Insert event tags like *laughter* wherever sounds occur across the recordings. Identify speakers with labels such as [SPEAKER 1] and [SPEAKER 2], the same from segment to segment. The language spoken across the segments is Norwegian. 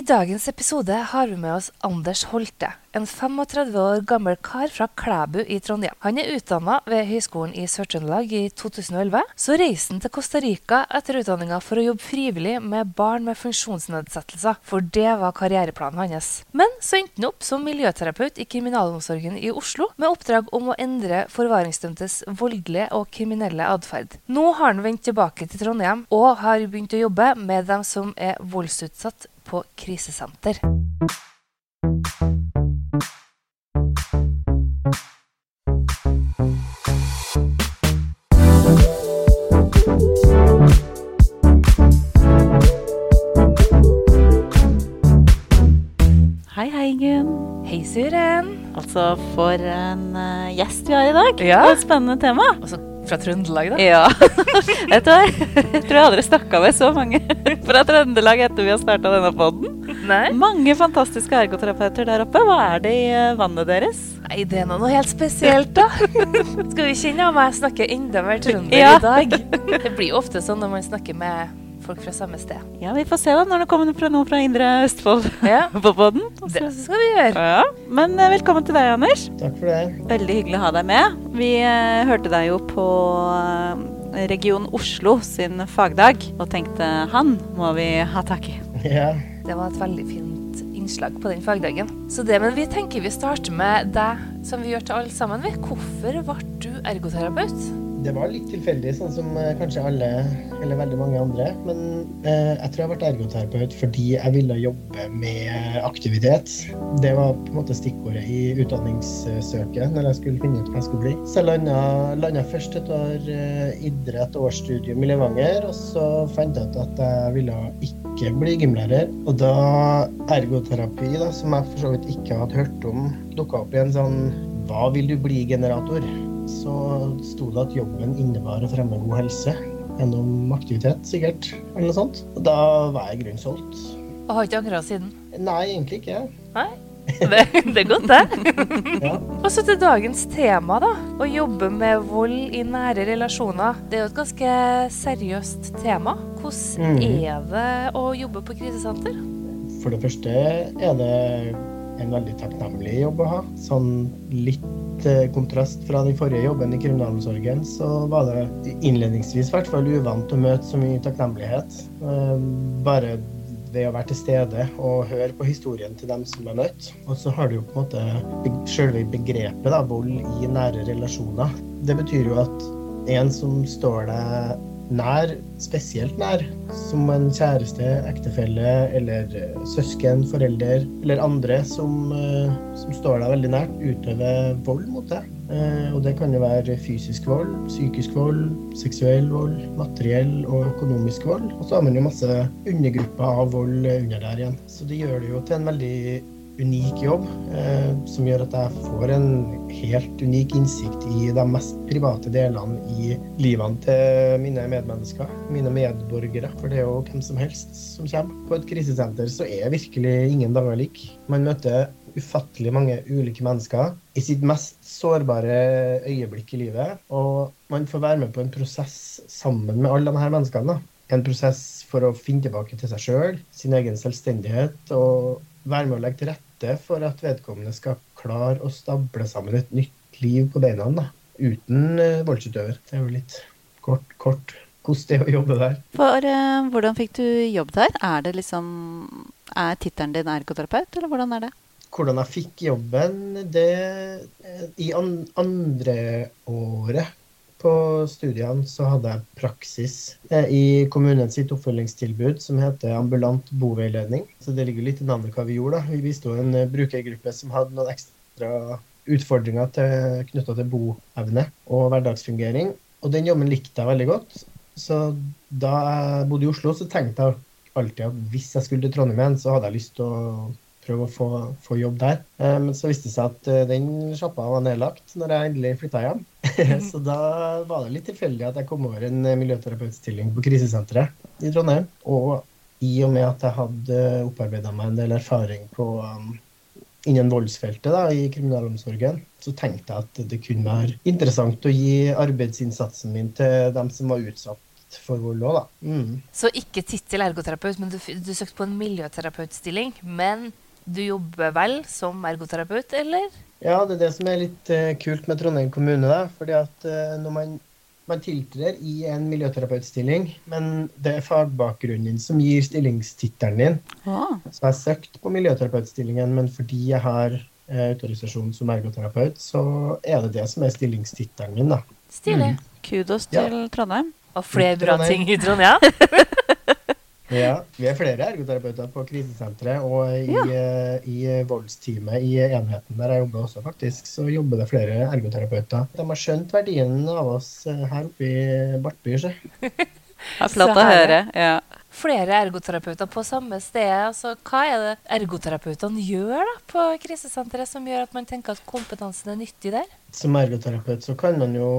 [SPEAKER 1] I dagens episode har vi med oss Anders Holte, en 35 år gammel kar fra Klæbu i Trondheim. Han er utdanna ved Høgskolen i Sør-Trøndelag i 2011. Så reiste han til Costa Rica etter utdanninga for å jobbe frivillig med barn med funksjonsnedsettelser, for det var karriereplanen hans. Men så endte han opp som miljøterapeut i kriminalomsorgen i Oslo, med oppdrag om å endre forvaringsdømtes voldelige og kriminelle atferd. Nå har han vendt tilbake til Trondheim og har begynt å jobbe med dem som er voldsutsatt på krisesenter.
[SPEAKER 2] Hei, hei, Gunn.
[SPEAKER 1] Hei, Suren.
[SPEAKER 2] Altså, for en uh, gjest vi har i dag.
[SPEAKER 1] Ja.
[SPEAKER 2] Og et spennende tema.
[SPEAKER 1] Altså fra Trøndelag, da.
[SPEAKER 2] Ja. *laughs* Vet du hva? Jeg tror jeg aldri snakka med så mange *laughs* fra Trøndelag etter vi har starta denne poden. Mange fantastiske ergoterapeuter der oppe. Hva er det i eh, vannet deres?
[SPEAKER 1] Nei, det er noe helt spesielt, da. *laughs* Skal vi kjenne om jeg snakker enda mer trønder
[SPEAKER 2] Ja.
[SPEAKER 1] i dag? Det blir ofte sånn når man snakker med folk fra samme sted.
[SPEAKER 2] Ja, vi får se da når det kommer fra noen fra Indre Østfold
[SPEAKER 1] Ja, *laughs*
[SPEAKER 2] på poden.
[SPEAKER 1] det skal vi gjøre.
[SPEAKER 2] Ja. Men eh, velkommen til deg, Anders.
[SPEAKER 3] Takk for det.
[SPEAKER 2] Veldig hyggelig å ha deg med. Vi eh, hørte deg jo på eh, Region Oslo sin fagdag og tenkte han må vi ha tak i.
[SPEAKER 3] Ja,
[SPEAKER 1] Det var et veldig fint innslag på den fagdagen. Så det, Men vi tenker vi starter med deg, som vi gjør til alle sammen. Hvorfor ble du ergoterapeut?
[SPEAKER 3] Det var litt tilfeldig, sånn som eh, kanskje alle, eller veldig mange andre. Men eh, jeg tror jeg ble ergoterapeut fordi jeg ville jobbe med aktivitet. Det var på en måte stikkordet i utdanningssøket når jeg skulle finne ut hva jeg skulle bli. Så jeg landa, først et år eh, idrett årsstudium i Levanger, og så fant jeg ut at jeg ville ikke bli gymlærer. Og da ergoterapi, da, som jeg for så vidt ikke hadde hørt om, dukka opp i en sånn Hva vil du bli-generator? Så sto det at jobben innebar å fremme god helse gjennom aktivitet, sikkert. Eller noe sånt. Og da var jeg grunnen solgt.
[SPEAKER 1] Og har ikke angra siden?
[SPEAKER 3] Nei, egentlig ikke.
[SPEAKER 1] Nei? Det, det er godt, det. *laughs*
[SPEAKER 3] Ja.
[SPEAKER 1] Og så til dagens tema, da. Å jobbe med vold i nære relasjoner. Det er jo et ganske seriøst tema. Hvordan
[SPEAKER 3] mm.
[SPEAKER 1] er det å jobbe på krisesenter?
[SPEAKER 3] For det første er det en veldig takknemlig jobb å ha. Sånn litt eh, kontrast fra den forrige jobben i kriminalomsorgen, så var det innledningsvis i hvert fall uvant å møte så mye takknemlighet. Eh, Bare ved å være til stede og høre på historien til dem som er møtt. Og så har du jo på en måte selve begrepet da, vold i nære relasjoner. Det betyr jo at en som står deg nær, spesielt nær, som en kjæreste, ektefelle eller eh, søsken, forelder eller andre som, eh, som står deg veldig nært, utøver vold mot deg. Eh, Og det kan jo være fysisk vold, psykisk vold, seksuell vold, materiell og økonomisk vold. Og så har man jo masse undergrupper av vold under der igjen. Så det gjør det jo til en veldig unik jobb, eh, som gjør at jeg får en helt unik innsikt i de mest private delene i livene til mine medmennesker, mine medborgere. For det er jo hvem som helst som kommer. På et krisesenter så er virkelig ingen dager lik. Man møter ufattelig mange ulike mennesker i sitt mest sårbare øyeblikk i livet. Og man får være med på en prosess sammen med alle disse menneskene. da. En prosess for å finne tilbake til seg sjøl, sin egen selvstendighet, og være med å legge til rette for at vedkommende skal klare å stable sammen et nytt liv på beina da, uten eh, voldsutøver. Det er jo litt kort, kort hvordan det er å jobbe der.
[SPEAKER 2] For uh, hvordan fikk du jobb der? Er det liksom Er tittelen din ergoterapeut, eller hvordan er det?
[SPEAKER 3] Hvordan jeg fikk jobben, det eh, I an, andre året på studiene så hadde jeg praksis eh, i kommunens sitt oppfølgingstilbud som heter ambulant boveiledning. Så det ligger litt i navnet hva vi gjorde. da. Vi bisto en eh, brukergruppe som hadde noen ekstra utfordringer knytta til boevne og hverdagsfungering. Og den jobben likte jeg veldig godt. Så da jeg bodde i Oslo, så tenkte jeg alltid at hvis jeg skulle til Trondheim igjen, så hadde jeg lyst til å prøve å få, få jobb der. Eh, Men så viste det seg at den sjappa var nedlagt når jeg endelig flytta hjem. *laughs* så da var det litt tilfeldig at jeg kom over en eh, miljøterapeutstilling på krisesenteret i Trondheim. Og i og med at jeg hadde opparbeida meg en del erfaring på um, innen voldsfeltet da, i kriminalomsorgen, så tenkte jeg at det kunne være interessant å gi arbeidsinnsatsen min til dem som var utsatt for vold òg, da. Mm.
[SPEAKER 1] Så ikke tittel ergoterapeut, men du, du søkte på en miljøterapeutstilling. Men du jobber vel som ergoterapeut, eller?
[SPEAKER 3] Ja, det er det som er litt eh, kult med Trondheim kommune. da, fordi at eh, når man, man tiltrer i en miljøterapeutstilling, men det er fagbakgrunnen din som gir stillingstittelen din.
[SPEAKER 2] Å,
[SPEAKER 3] Så jeg har søkt på miljøterapeutstillingen, men fordi jeg har eh, autorisasjon som ergoterapeut, så er det det som er stillingstittelen min. da.
[SPEAKER 1] Stilig.
[SPEAKER 2] kudos
[SPEAKER 3] Ja.
[SPEAKER 2] til Trondheim.
[SPEAKER 1] Og flere bra ting i Trondheim. *laughs*
[SPEAKER 3] Ja, Vi er flere ergoterapeuter på krisesenteret, og i, ja. i voldsteamet i enheten der jeg jobber også, faktisk, så jobber det flere ergoterapeuter. De har skjønt verdien av oss eh, her oppe i Bartby.
[SPEAKER 2] er *laughs* flott å høre. Ja.
[SPEAKER 1] Flere ergoterapeuter på samme sted. Altså, hva er det ergoterapeutene gjør da, på krisesenteret som gjør at man tenker at kompetansen er nyttig der?
[SPEAKER 3] Som ergoterapeut så kan man jo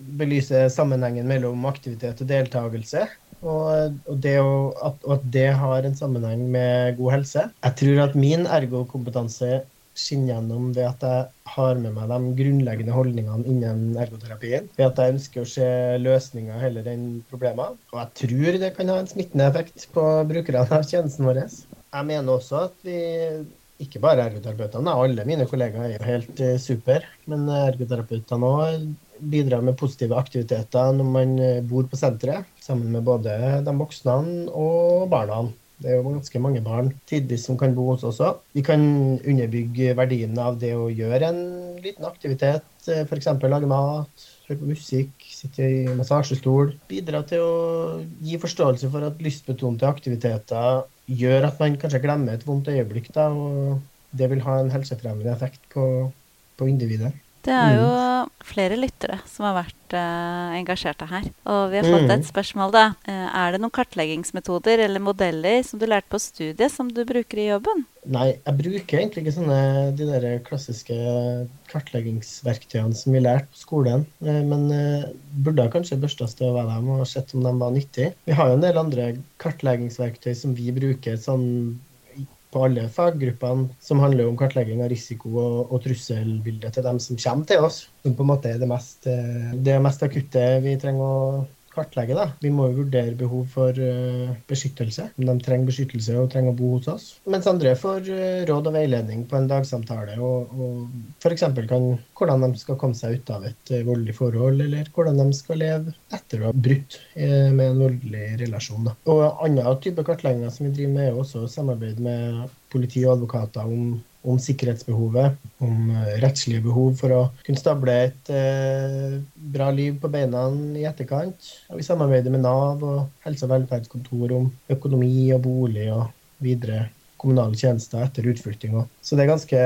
[SPEAKER 3] belyse sammenhengen mellom aktivitet og deltakelse. Og, og, det å, at, og at det har en sammenheng med god helse. Jeg tror at min ergokompetanse skinner gjennom ved at jeg har med meg de grunnleggende holdningene innen ergoterapien. Ved at jeg ønsker å se løsninger heller enn problemer. Og jeg tror det kan ha en smittende effekt på brukerne av tjenesten vår. Jeg mener også at vi ikke bare ergoterapeutene, alle mine kollegaer er jo helt uh, super. Men ergoterapeutene òg bidrar med positive aktiviteter når man eh, bor på senteret, sammen med både de voksne og barna. Det er jo ganske mange barn tidvis som kan bo hos oss også. Vi kan underbygge verdien av det å gjøre en liten aktivitet, f.eks. lage mat, høre på musikk, sitte i massasjestol. Bidra til å gi forståelse for at lystbetonte aktiviteter gjør at man kanskje glemmer et vondt øyeblikk, da, og det vil ha en helsefremmende effekt på, på individet.
[SPEAKER 2] Det er jo flere lyttere som har vært uh, engasjerte her. Og vi har fått
[SPEAKER 3] Mm.
[SPEAKER 2] et spørsmål, da. Eh, er det noen kartleggingsmetoder eller modeller som du lærte på studiet, som du bruker i jobben?
[SPEAKER 3] Nei, jeg bruker egentlig ikke sånne de der klassiske kartleggingsverktøyene som vi lærte på skolen. Eh, Men burde jeg kanskje børsta støv av dem og sett om de var nyttige. Vi har jo en del andre kartleggingsverktøy som vi bruker sånn på alle faggruppene, som handler om kartlegging av risiko og, og trusselbildet til dem som kommer til oss. Som på en måte er det mest, eh, det mest akutte vi trenger å kartlegge. da. Vi må jo vurdere behov for uh, beskyttelse, om de trenger beskyttelse og trenger å bo hos oss. Mens andre får uh, råd og veiledning på en dagsamtale, og, og f.eks. hvordan de skal komme seg ut av et uh, voldelig forhold, eller hvordan de skal leve etter å ha brutt med en voldelig relasjon. Da. Og andre type kartlegginger som vi driver med, er også samarbeid med politi og advokater om om sikkerhetsbehovet, om eh, rettslige behov for å kunne stable et eh, bra liv på beina i etterkant. Og vi samarbeider med Nav og helse- og velferdskontor om økonomi og bolig og videre kommunale tjenester etter utflytting. Så det er ganske,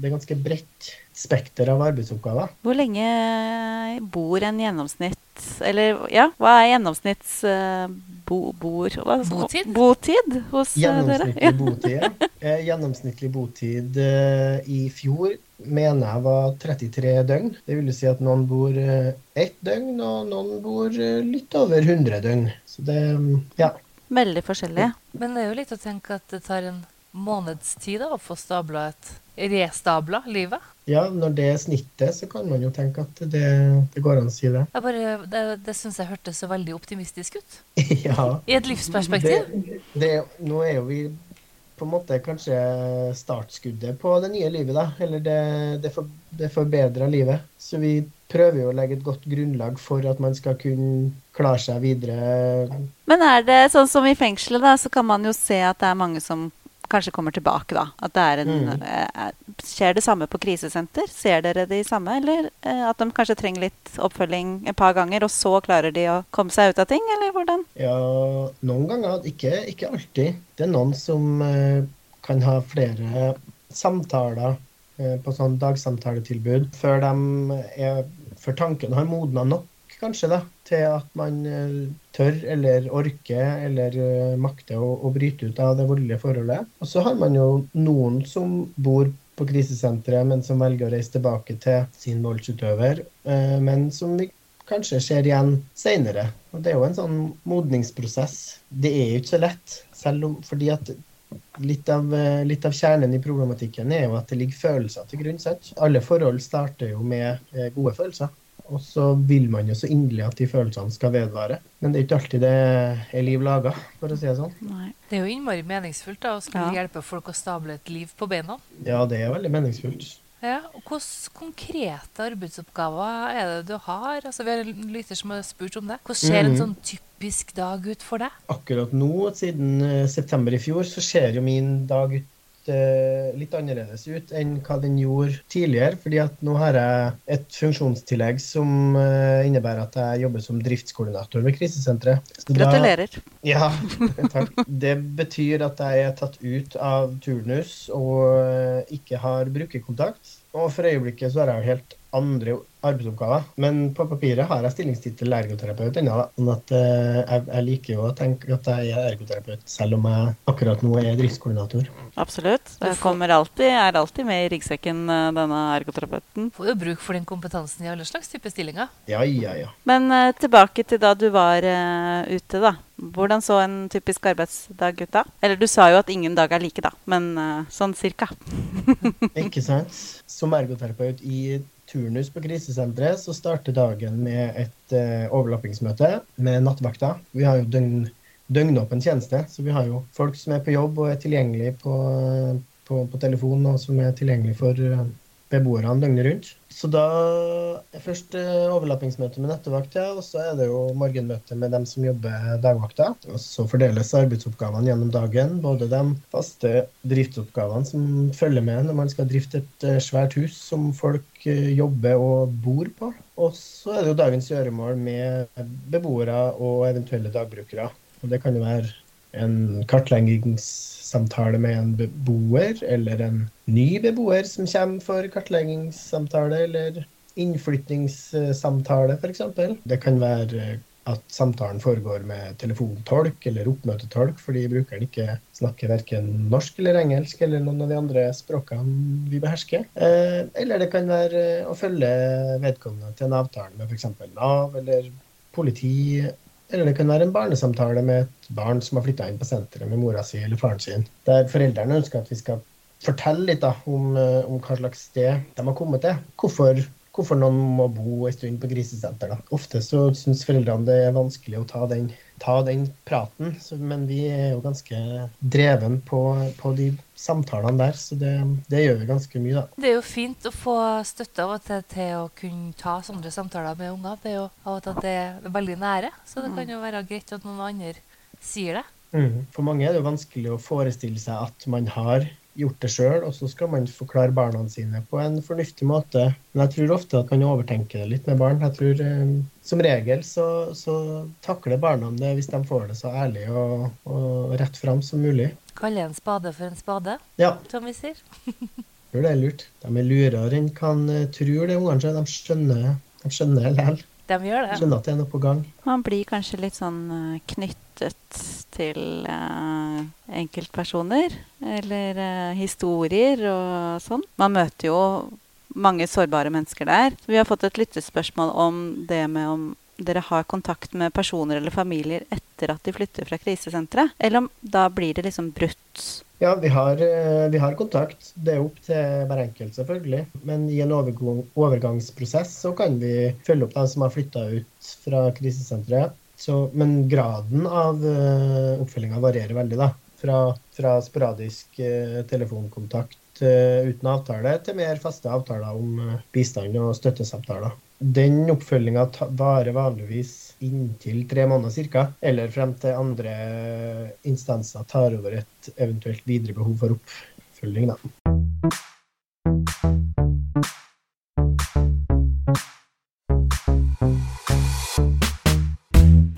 [SPEAKER 3] ganske bredt spekter av arbeidsoppgaver.
[SPEAKER 2] Hvor lenge bor en gjennomsnitt Eller ja, hva er gjennomsnitts uh, bo, bor, hva,
[SPEAKER 1] Botid?
[SPEAKER 2] botid hos eh, dere?
[SPEAKER 3] Botid. ja. Eh, Gjennomsnittlig botid eh, i fjor mener jeg var 33 døgn. Det vil si at noen bor eh, ett døgn, og noen bor eh, litt over 100 døgn. Så det ja.
[SPEAKER 2] Veldig forskjellig.
[SPEAKER 1] Men det er jo litt å tenke at det tar en månedstid da, å få stabla et restabla livet.
[SPEAKER 3] Ja, når det er snittet, så kan man jo tenke at det, det går an å si det.
[SPEAKER 1] Jeg bare, det det syns jeg hørtes så veldig optimistisk ut. *laughs*
[SPEAKER 3] ja.
[SPEAKER 1] I et livsperspektiv.
[SPEAKER 3] Det, det, nå er jo vi på en måte kanskje startskuddet på det nye livet, da. Eller det, det, for, det forbedra livet. Så vi prøver jo å legge et godt grunnlag for at man skal kunne klare seg videre.
[SPEAKER 2] Men er det sånn som i fengselet, da, så kan man jo se at det er mange som kanskje kommer tilbake, da. At det er en
[SPEAKER 3] Mm.
[SPEAKER 2] eh, Skjer det samme på krisesenter? Ser dere de samme? Eller eh, at de kanskje trenger litt oppfølging et par ganger, og så klarer de å komme seg ut av ting, eller hvordan?
[SPEAKER 3] Ja, noen ganger. Ikke, ikke alltid. Det er noen som eh, kan ha flere samtaler eh, på sånn dagsamtaletilbud før de er Før tanken har modna nok, kanskje, da, til at man eh, tør eller orker eller eh, makter å, å bryte ut av det voldelige forholdet. Og så har man jo noen som bor på krisesenteret, men som velger å reise tilbake til sin voldsutøver, eh, men som vi kanskje ser igjen senere. Og det er jo en sånn modningsprosess. Det er jo ikke så lett, selv om fordi at litt av, litt av kjernen i problematikken er jo at det ligger følelser til grunn. Alle forhold starter jo med gode følelser. Og så vil man jo så inderlig at de følelsene skal vedvare. Men det er ikke alltid det er liv laga, for å si det sånn.
[SPEAKER 2] Nei.
[SPEAKER 1] Det er jo innmari meningsfullt da, å skulle
[SPEAKER 2] Ja.
[SPEAKER 1] hjelpe folk å stable et liv på beina.
[SPEAKER 3] Ja, det er veldig meningsfullt.
[SPEAKER 1] Ja, og Hvilke konkrete arbeidsoppgaver er det du har? Altså, vi har en lytter som har spurt om det. Hvordan ser en
[SPEAKER 3] Mhm.
[SPEAKER 1] sånn typisk dag ut for deg?
[SPEAKER 3] Akkurat nå, siden eh, september i fjor, så ser jo min dag ut litt annerledes ut enn hva den gjorde tidligere. fordi at nå har jeg et funksjonstillegg som eh, innebærer at jeg jobber som driftskoordinator ved krisesenteret. Så da-
[SPEAKER 2] Gratulerer.
[SPEAKER 3] Ja, takk. Det betyr at jeg er tatt ut av turnus og eh, ikke har brukerkontakt. Og for øyeblikket så har jeg jo helt andre arbeidsoppgaver. Men på papiret har jeg stillingstittel ergoterapeut ennå. Sånn at eh, jeg, jeg liker jo å tenke at jeg er ergoterapeut, selv om jeg akkurat nå er driftskoordinator.
[SPEAKER 2] Absolutt.
[SPEAKER 1] jeg
[SPEAKER 2] Det kommer alltid, er alltid med i ryggsekken, eh, denne ergoterapeuten.
[SPEAKER 1] Får jo bruk for den kompetansen i alle slags type stillinger.
[SPEAKER 3] Ja, ja, ja.
[SPEAKER 2] Men eh, tilbake til da du var ute, da. Hvordan så en typisk arbeidsdag ut da? Eller du sa jo at ingen dag er like, da. Men sånn cirka. *laughs*
[SPEAKER 3] Ikke sant? Som ergoterapeut i turnus på krisesenteret, så starter dagen med et uh, overlappingsmøte med nattvakta. Vi har jo døgn, døgnåpen tjeneste, så vi har jo folk som er på jobb og er tilgjengelig på, på, på telefon, og som er tilgjengelig for eh, beboerne døgnet rundt. Så da er først eh, overlappingsmøte med nattevakta, og så er det jo morgenmøte med dem som jobber dagvakta. Og så fordeles arbeidsoppgavene gjennom dagen, både de faste driftsoppgavene som følger med når man skal drifte et eh, svært hus som folk eh, jobber og bor på. Og så er det jo dagens gjøremål med beboere og eventuelle dagbrukere. Og det kan jo være en kartleggingssamtale med en beboer, eller en ny beboer som kommer for kartleggingssamtale, eller innflytningssamtale, f.eks. Det kan være at samtalen foregår med telefontolk eller oppmøtetolk, fordi brukeren ikke snakker verken norsk eller engelsk eller noen av de andre språkene vi behersker. Eh, Eller det kan være å følge vedkommende til en avtale med f.eks. Nav eller politi. Eller det kan være en barnesamtale med et barn som har flytta inn på senteret med mora si eller faren sin. Der foreldrene ønsker at vi skal fortelle litt da, om, eh, om hva slags sted de har kommet til. Hvorfor, hvorfor noen må bo en stund på krisesenter. Da. Ofte så syns foreldrene det er vanskelig å ta den, ta den praten, men vi er jo ganske dreven på, på de samtalene der, så det, det gjør vi ganske mye, da.
[SPEAKER 1] Det er jo fint å få støtte av og til til å kunne ta sånne samtaler med unger. Det er jo av og til at det er veldig nære, så det kan jo være greit at noen andre sier det.
[SPEAKER 3] Mm. For mange er det jo vanskelig å forestille seg at man har gjort det sjøl, og så skal man forklare barna sine på en fornuftig måte. Men jeg tror ofte at man overtenker det litt med barn. Jeg tror eh, Som regel så, så takler barna det hvis de får det så ærlig og, og rett fram som mulig.
[SPEAKER 1] Kalle en spade for en spade,
[SPEAKER 3] Ja,
[SPEAKER 1] som vi sier.
[SPEAKER 3] jeg tror det er lurt. De er lurere enn hva en eh, tror, det ungene. De skjønner de skjønner likevel.
[SPEAKER 1] De gjør det.
[SPEAKER 3] Skjønner at det er noe på gang.
[SPEAKER 2] Man blir kanskje litt sånn eh, knyttet til uh, enkeltpersoner. Eller uh, historier og sånn. Man møter jo mange sårbare mennesker der. Vi har fått et lyttespørsmål om det med om dere har kontakt med personer eller familier etter at de flytter fra krisesenteret. Eller om da blir det liksom brutt.
[SPEAKER 3] Ja, vi har, eh, vi har kontakt. Det er opp til hver enkelt, selvfølgelig. Men i en overgang, overgangsprosess så kan vi følge opp dem som har flytta ut fra krisesenteret. Så, men graden av uh, oppfølginga varierer veldig, da. Fra, fra sporadisk uh, telefonkontakt eh, uten avtale til mer faste avtaler om eh, bistand og støttesamtaler. Den oppfølginga varer vanligvis inntil tre måneder ca. Eller frem til andre instanser tar over et eventuelt videre behov for oppfølging.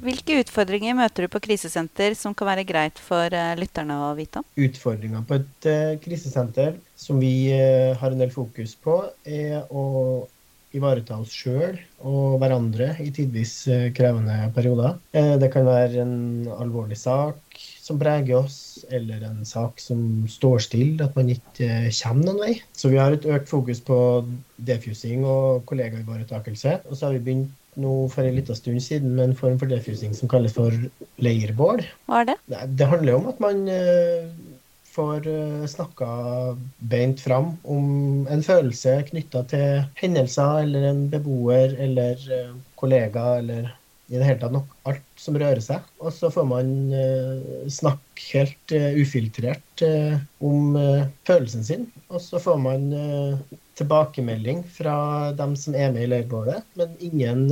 [SPEAKER 2] Hvilke utfordringer møter du på krisesenter som kan være greit for eh, lytterne å vite om?
[SPEAKER 3] Utfordringa på et eh, krisesenter som vi eh, har en del fokus på, er å ivareta oss sjøl og hverandre i tidvis eh, krevende perioder. Eh, det kan være en alvorlig sak som preger oss, eller en sak som står stille, at man ikke eh, kommer noen vei. Så vi har et økt fokus på defusing og kollegaivaretakelse. Og så har vi begynt nå for en liten stund siden med en form for defusing som kalles for leirbål.
[SPEAKER 2] Hva er det?
[SPEAKER 3] Det, det handler om at man får uh, snakka beint fram om en følelse knytta til hendelser eller en beboer eller uh, kollega eller i det hele tatt nok alt som rører seg. Og så får man uh, snakke helt ufiltrert om følelsen sin. Og så får man tilbakemelding fra dem som er med i leirbålet, men ingen,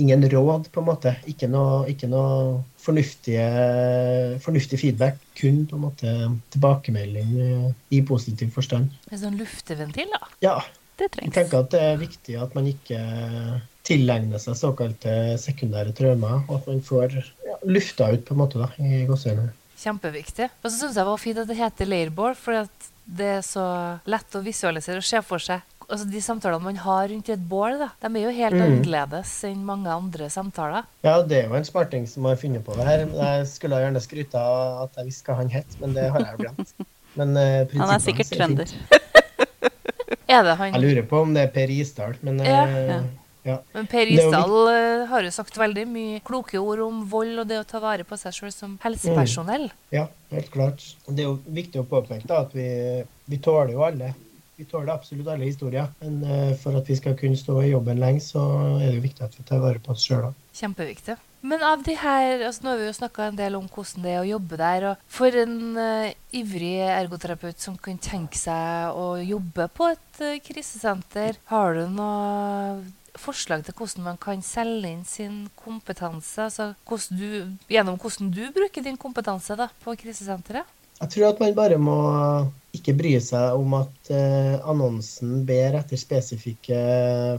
[SPEAKER 3] ingen råd, på en måte. Ikke noe, ikke noe fornuftig feedback. Kun på en måte tilbakemelding i positiv forstand.
[SPEAKER 1] En sånn lufteventil, da?
[SPEAKER 3] Ja.
[SPEAKER 2] Det trengs.
[SPEAKER 3] Jeg tenker at det er viktig at man ikke tilegner seg såkalte sekundære traumer, og at man får ja, lufta ut på en måte da, i gåseøynene.
[SPEAKER 1] Kjempeviktig. Og så syns jeg det var fint at det heter leirbål, for det er så lett å visualisere og se for seg altså De samtalene man har rundt et bål, da, de er jo helt mm. annerledes enn mange andre samtaler.
[SPEAKER 3] Ja, det er jo en smarting som har funnet på det her. Jeg skulle gjerne skryta av at jeg visste hva han het, men det har jeg jo glemt. Men, uh,
[SPEAKER 2] han er sikkert trønder. *laughs*
[SPEAKER 1] er det han?
[SPEAKER 3] Jeg lurer på om det er Per Isdal, men uh,
[SPEAKER 1] ja. Uh, Ja. Men Per Isdal uh, har jo sagt veldig mye kloke ord om vold og det å ta vare på seg sjøl som helsepersonell.
[SPEAKER 3] Mm. Ja, helt klart. Det er jo viktig å påpeke da, at vi, vi tåler jo alle. Vi tåler absolutt alle historier. Men uh, for at vi skal kunne stå i jobben lenge, så er det jo viktig at vi tar vare på oss sjøl.
[SPEAKER 1] Kjempeviktig. Men av de her, altså nå har vi jo snakka en del om hvordan det er å jobbe der. og For en uh, ivrig ergoterapeut som kan tenke seg å jobbe på et uh, krisesenter, har du noe forslag til hvordan man kan selge inn sin kompetanse? Altså hvordan du, gjennom hvordan du bruker din kompetanse da, på krisesenteret?
[SPEAKER 3] Jeg tror at man bare må ikke bry seg om at eh, annonsen ber etter spesifikke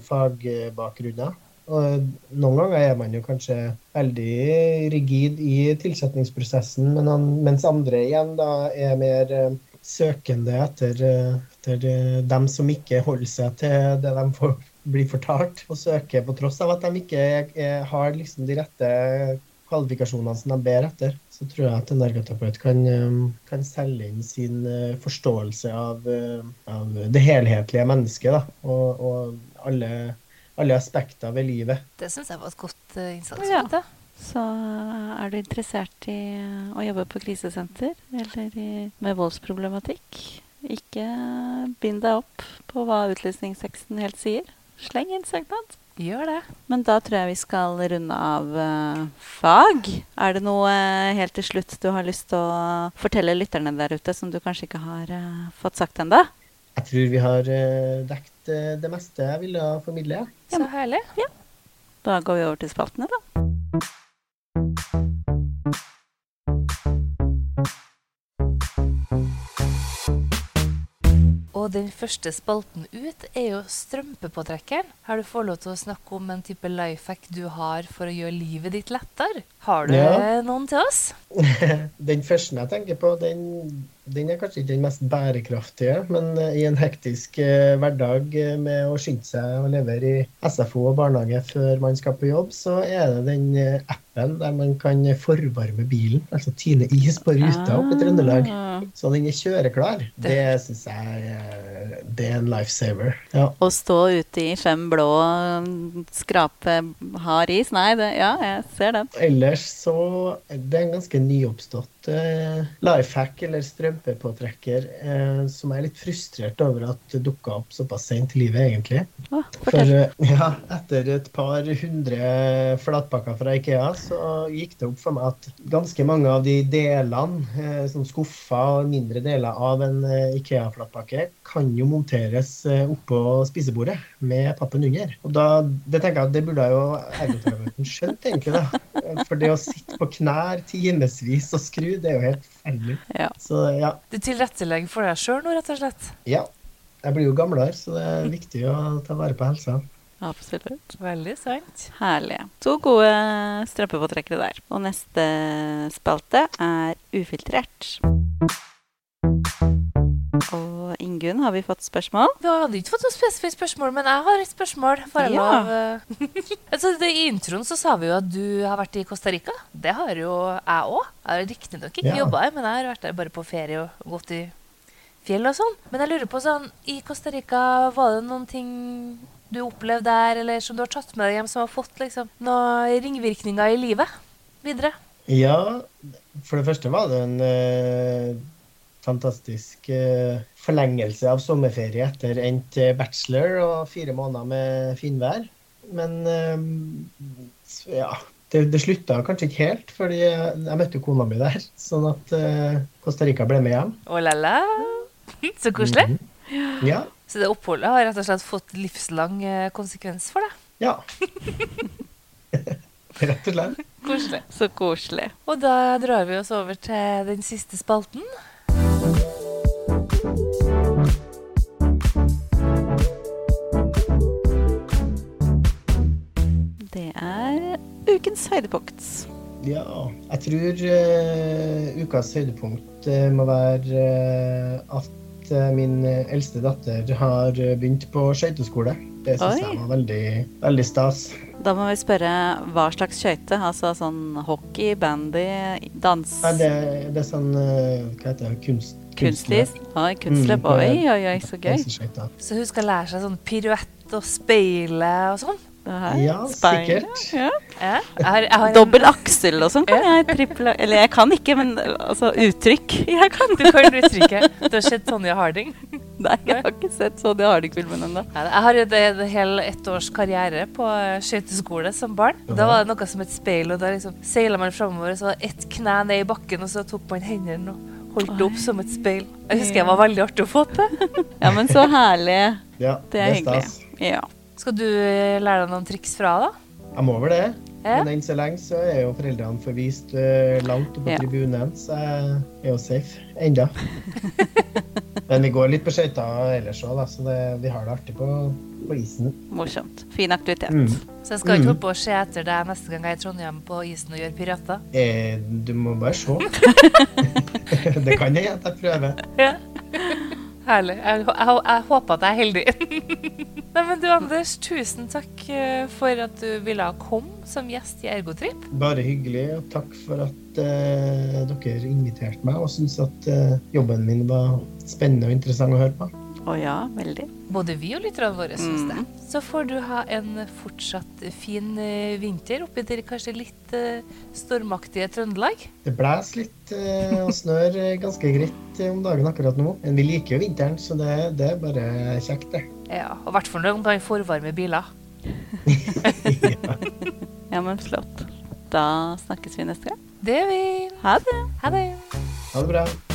[SPEAKER 3] fagbakgrunner. Og noen ganger er man jo kanskje veldig rigid i tilsetningsprosessen, mens andre igjen da er mer eh, søkende etter, eh, etter dem som ikke holder seg til det de får blir fortalt og søker på tross av at de ikke er, har liksom de rette kvalifikasjonene som de ber etter, så tror jeg at en ergoterapeut kan, um, kan, selge inn sin uh, forståelse av, uh, av det helhetlige mennesket da, og, og alle, alle, aspekter ved livet.
[SPEAKER 1] Det syns jeg var et godt uh, innsatspunkt. Ja.
[SPEAKER 2] Så er du interessert i å jobbe på krisesenter eller i, med voldsproblematikk, ikke bind deg opp på hva utlysningsteksten helt sier. Sleng inn søknad.
[SPEAKER 1] Gjør det.
[SPEAKER 2] Men da tror jeg vi skal runde av uh, fag. Er det noe uh, helt til slutt du har lyst til å fortelle lytterne der ute som du kanskje ikke har uh, fått sagt ennå?
[SPEAKER 3] Jeg tror vi har dekt det meste jeg ville formidle.
[SPEAKER 1] Ja. Så herlig.
[SPEAKER 2] Ja. Da går vi over til spaltene, da.
[SPEAKER 1] Og den første spalten ut er jo strømpepåtrekkeren. Her du får lov til å snakke om en type life hack du har for å gjøre livet ditt lettere. Har du ja. noen til oss? *laughs*
[SPEAKER 3] den første jeg tenker på, den, den, er kanskje ikke den mest bærekraftige. Men uh, i en hektisk eh, hverdag uh, med å skynde seg og levere i SFO og barnehage før man skal på jobb, så er det den appen der man kan forvarme bilen. Altså tine is på ruta oppe i Trøndelag. Ah. Så den er kjøreklar. Det, det syns jeg det er en lifesaver. Ja.
[SPEAKER 2] Å stå ute i fem blå skrape hard is? Nei, det, ja, jeg ser den.
[SPEAKER 3] Ellers så det er en ganske nyoppstått uh, life hack eller strømpepåtrekker uh, som er litt frustrert over at dukka opp såpass sent i livet, egentlig.
[SPEAKER 2] Ah, For uh,
[SPEAKER 3] ja, etter et par hundre flatpakker fra Ikea, så gikk det opp for meg at ganske mange av de delene, uh, som skuffer og mindre deler av en Ikea-flatpakke, kan jo monteres oppå spisebordet med pappen under. Og da, det tenker jeg at det burde jo ergoterapeuten skjønt, egentlig. da. For det å sitte på knær timevis og skru, det er jo helt forferdelig.
[SPEAKER 2] Ja.
[SPEAKER 3] Så ja.
[SPEAKER 1] Du tilrettelegger for deg sjøl nå, rett og slett?
[SPEAKER 3] Ja. Jeg blir jo gamlere, så det er viktig å ta vare på helsa.
[SPEAKER 2] Absolutt.
[SPEAKER 1] Veldig sant.
[SPEAKER 2] Herlig. To gode strømpepåtrekkere der. Og neste spalte er ufiltrert. Og Ingunn, har vi fått spørsmål?
[SPEAKER 1] Vi hadde ikke fått noe spesifikt spørsmål, men jeg har et spørsmål. Ja. *laughs* Altså, I introen så sa vi jo at du har vært i Costa Rica. Det har jo jeg òg. Jeg har riktignok ikke ja. jobba her, men jeg har vært der bare på ferie og gått i fjell og sånn. Men jeg lurer på sånn, i Costa Rica, var det noen ting du opplevde der, eller som du har tatt med deg hjem, som har fått liksom, noen ringvirkninger i livet videre?
[SPEAKER 3] Ja, for det første var det en uh fantastisk forlengelse av sommerferie etter endt bachelor og fire måneder med finvær. Men eh, ja, det, det slutta kanskje ikke helt, fordi jeg, møtte kona mi der. Sånn at eh, Costa Rica ble med hjem.
[SPEAKER 1] Oh la la. *laughs* Så koselig.
[SPEAKER 3] Mhm. Ja.
[SPEAKER 1] Så det oppholdet har rett og slett fått livslang eh, konsekvens for deg.
[SPEAKER 3] Ja. *laughs* Rett og slett. *laughs*
[SPEAKER 1] Koselig.
[SPEAKER 2] Så koselig.
[SPEAKER 1] Og da drar vi oss over til den siste spalten.
[SPEAKER 2] Det er ukens høydepunkt.
[SPEAKER 3] Ja, jeg tror uh, ukas høydepunkt uh, må være uh, at eh, min eldste datter har eh, begynt på skøyteskole. Det syns jeg var veldig, veldig stas.
[SPEAKER 2] Da må vi spørre hva slags skøyte? Altså sånn hockey, bandy, dans
[SPEAKER 3] Nei, det, det er sånn eh, Hva heter det? Kunst,
[SPEAKER 2] Kunstløp? Oi, kunstløp.
[SPEAKER 3] Mm,
[SPEAKER 2] Oi, oi, oi, så gøy.
[SPEAKER 1] Så hun skal lære seg sånn piruett og speile og sånn.
[SPEAKER 2] Det.
[SPEAKER 3] Ja,
[SPEAKER 2] Speil,
[SPEAKER 3] sikkert.
[SPEAKER 2] Ja.
[SPEAKER 1] Ja, jeg har, jeg har
[SPEAKER 2] Dobbel aksel og sånn kan jeg. Triple, Eller jeg kan ikke, men altså uttrykk. *laughs* Jeg kan.
[SPEAKER 1] Du kan uttrykke. Du har sett Tonje Harding. *laughs*
[SPEAKER 2] Nei, jeg har ikke sett Sonja Harding-filmen ennå.
[SPEAKER 1] Jeg har en, en hel ett års karriere på eh, skøyteskole som barn. Da var det noe som et speil, og da liksom seila man framover, så var det ett kne ned i bakken, og så tok man hendene og holdt det opp som et speil. Jeg husker jeg var veldig artig å få til. *laughs*
[SPEAKER 2] Ja, men så herlig.
[SPEAKER 3] Ja,
[SPEAKER 2] Det er hyggelig.
[SPEAKER 3] stas.
[SPEAKER 2] Ja.
[SPEAKER 1] Skal du eh, lære deg noen triks fra, da?
[SPEAKER 3] Jeg må vel det.
[SPEAKER 1] Ja.
[SPEAKER 3] Men enn så lenge så er jo foreldrene forvist eh, langt på
[SPEAKER 2] Ja.
[SPEAKER 3] tribunen, så jeg er jo safe enda. *laughs* Men vi går litt på skøyter ellers òg, så det, vi har det artig på, på isen.
[SPEAKER 2] Morsomt. Fin aktivitet.
[SPEAKER 3] Mm.
[SPEAKER 1] Så jeg skal ikke
[SPEAKER 3] Mm.
[SPEAKER 1] og på se etter deg neste gang jeg er i Trondheim på isen og gjør pirater.
[SPEAKER 3] Eh, du må bare se. *laughs* *laughs* det kan hende at jeg prøver.
[SPEAKER 1] Ja. Herlig. Jeg, jeg, jeg håper at jeg er heldig. *laughs* Nei, men du Anders, tusen takk eh, for at du ville komme som gjest i Ergotrip.
[SPEAKER 3] Bare hyggelig, og takk for at eh, dere inviterte meg og syntes at eh, jobben min var spennende og interessant å høre på.
[SPEAKER 2] Å ja, veldig.
[SPEAKER 1] Både vi og lytterne våre syns det.
[SPEAKER 2] Mm.
[SPEAKER 1] Så får du ha en fortsatt fin eh, vinter oppi det kanskje litt eh, stormaktige Trøndelag.
[SPEAKER 3] Det blåser litt eh, og snør ganske greit om dagen akkurat nå. Men vi liker jo vinteren, så det, det er bare kjekt, det.
[SPEAKER 1] Ja, og i hvert fall når man kan forvarme biler.
[SPEAKER 3] ja. *laughs*
[SPEAKER 2] Ja, men flott. Da snakkes vi neste gang.
[SPEAKER 1] Det er vi.
[SPEAKER 2] Ha det.
[SPEAKER 1] Ha det.
[SPEAKER 3] Ha det bra.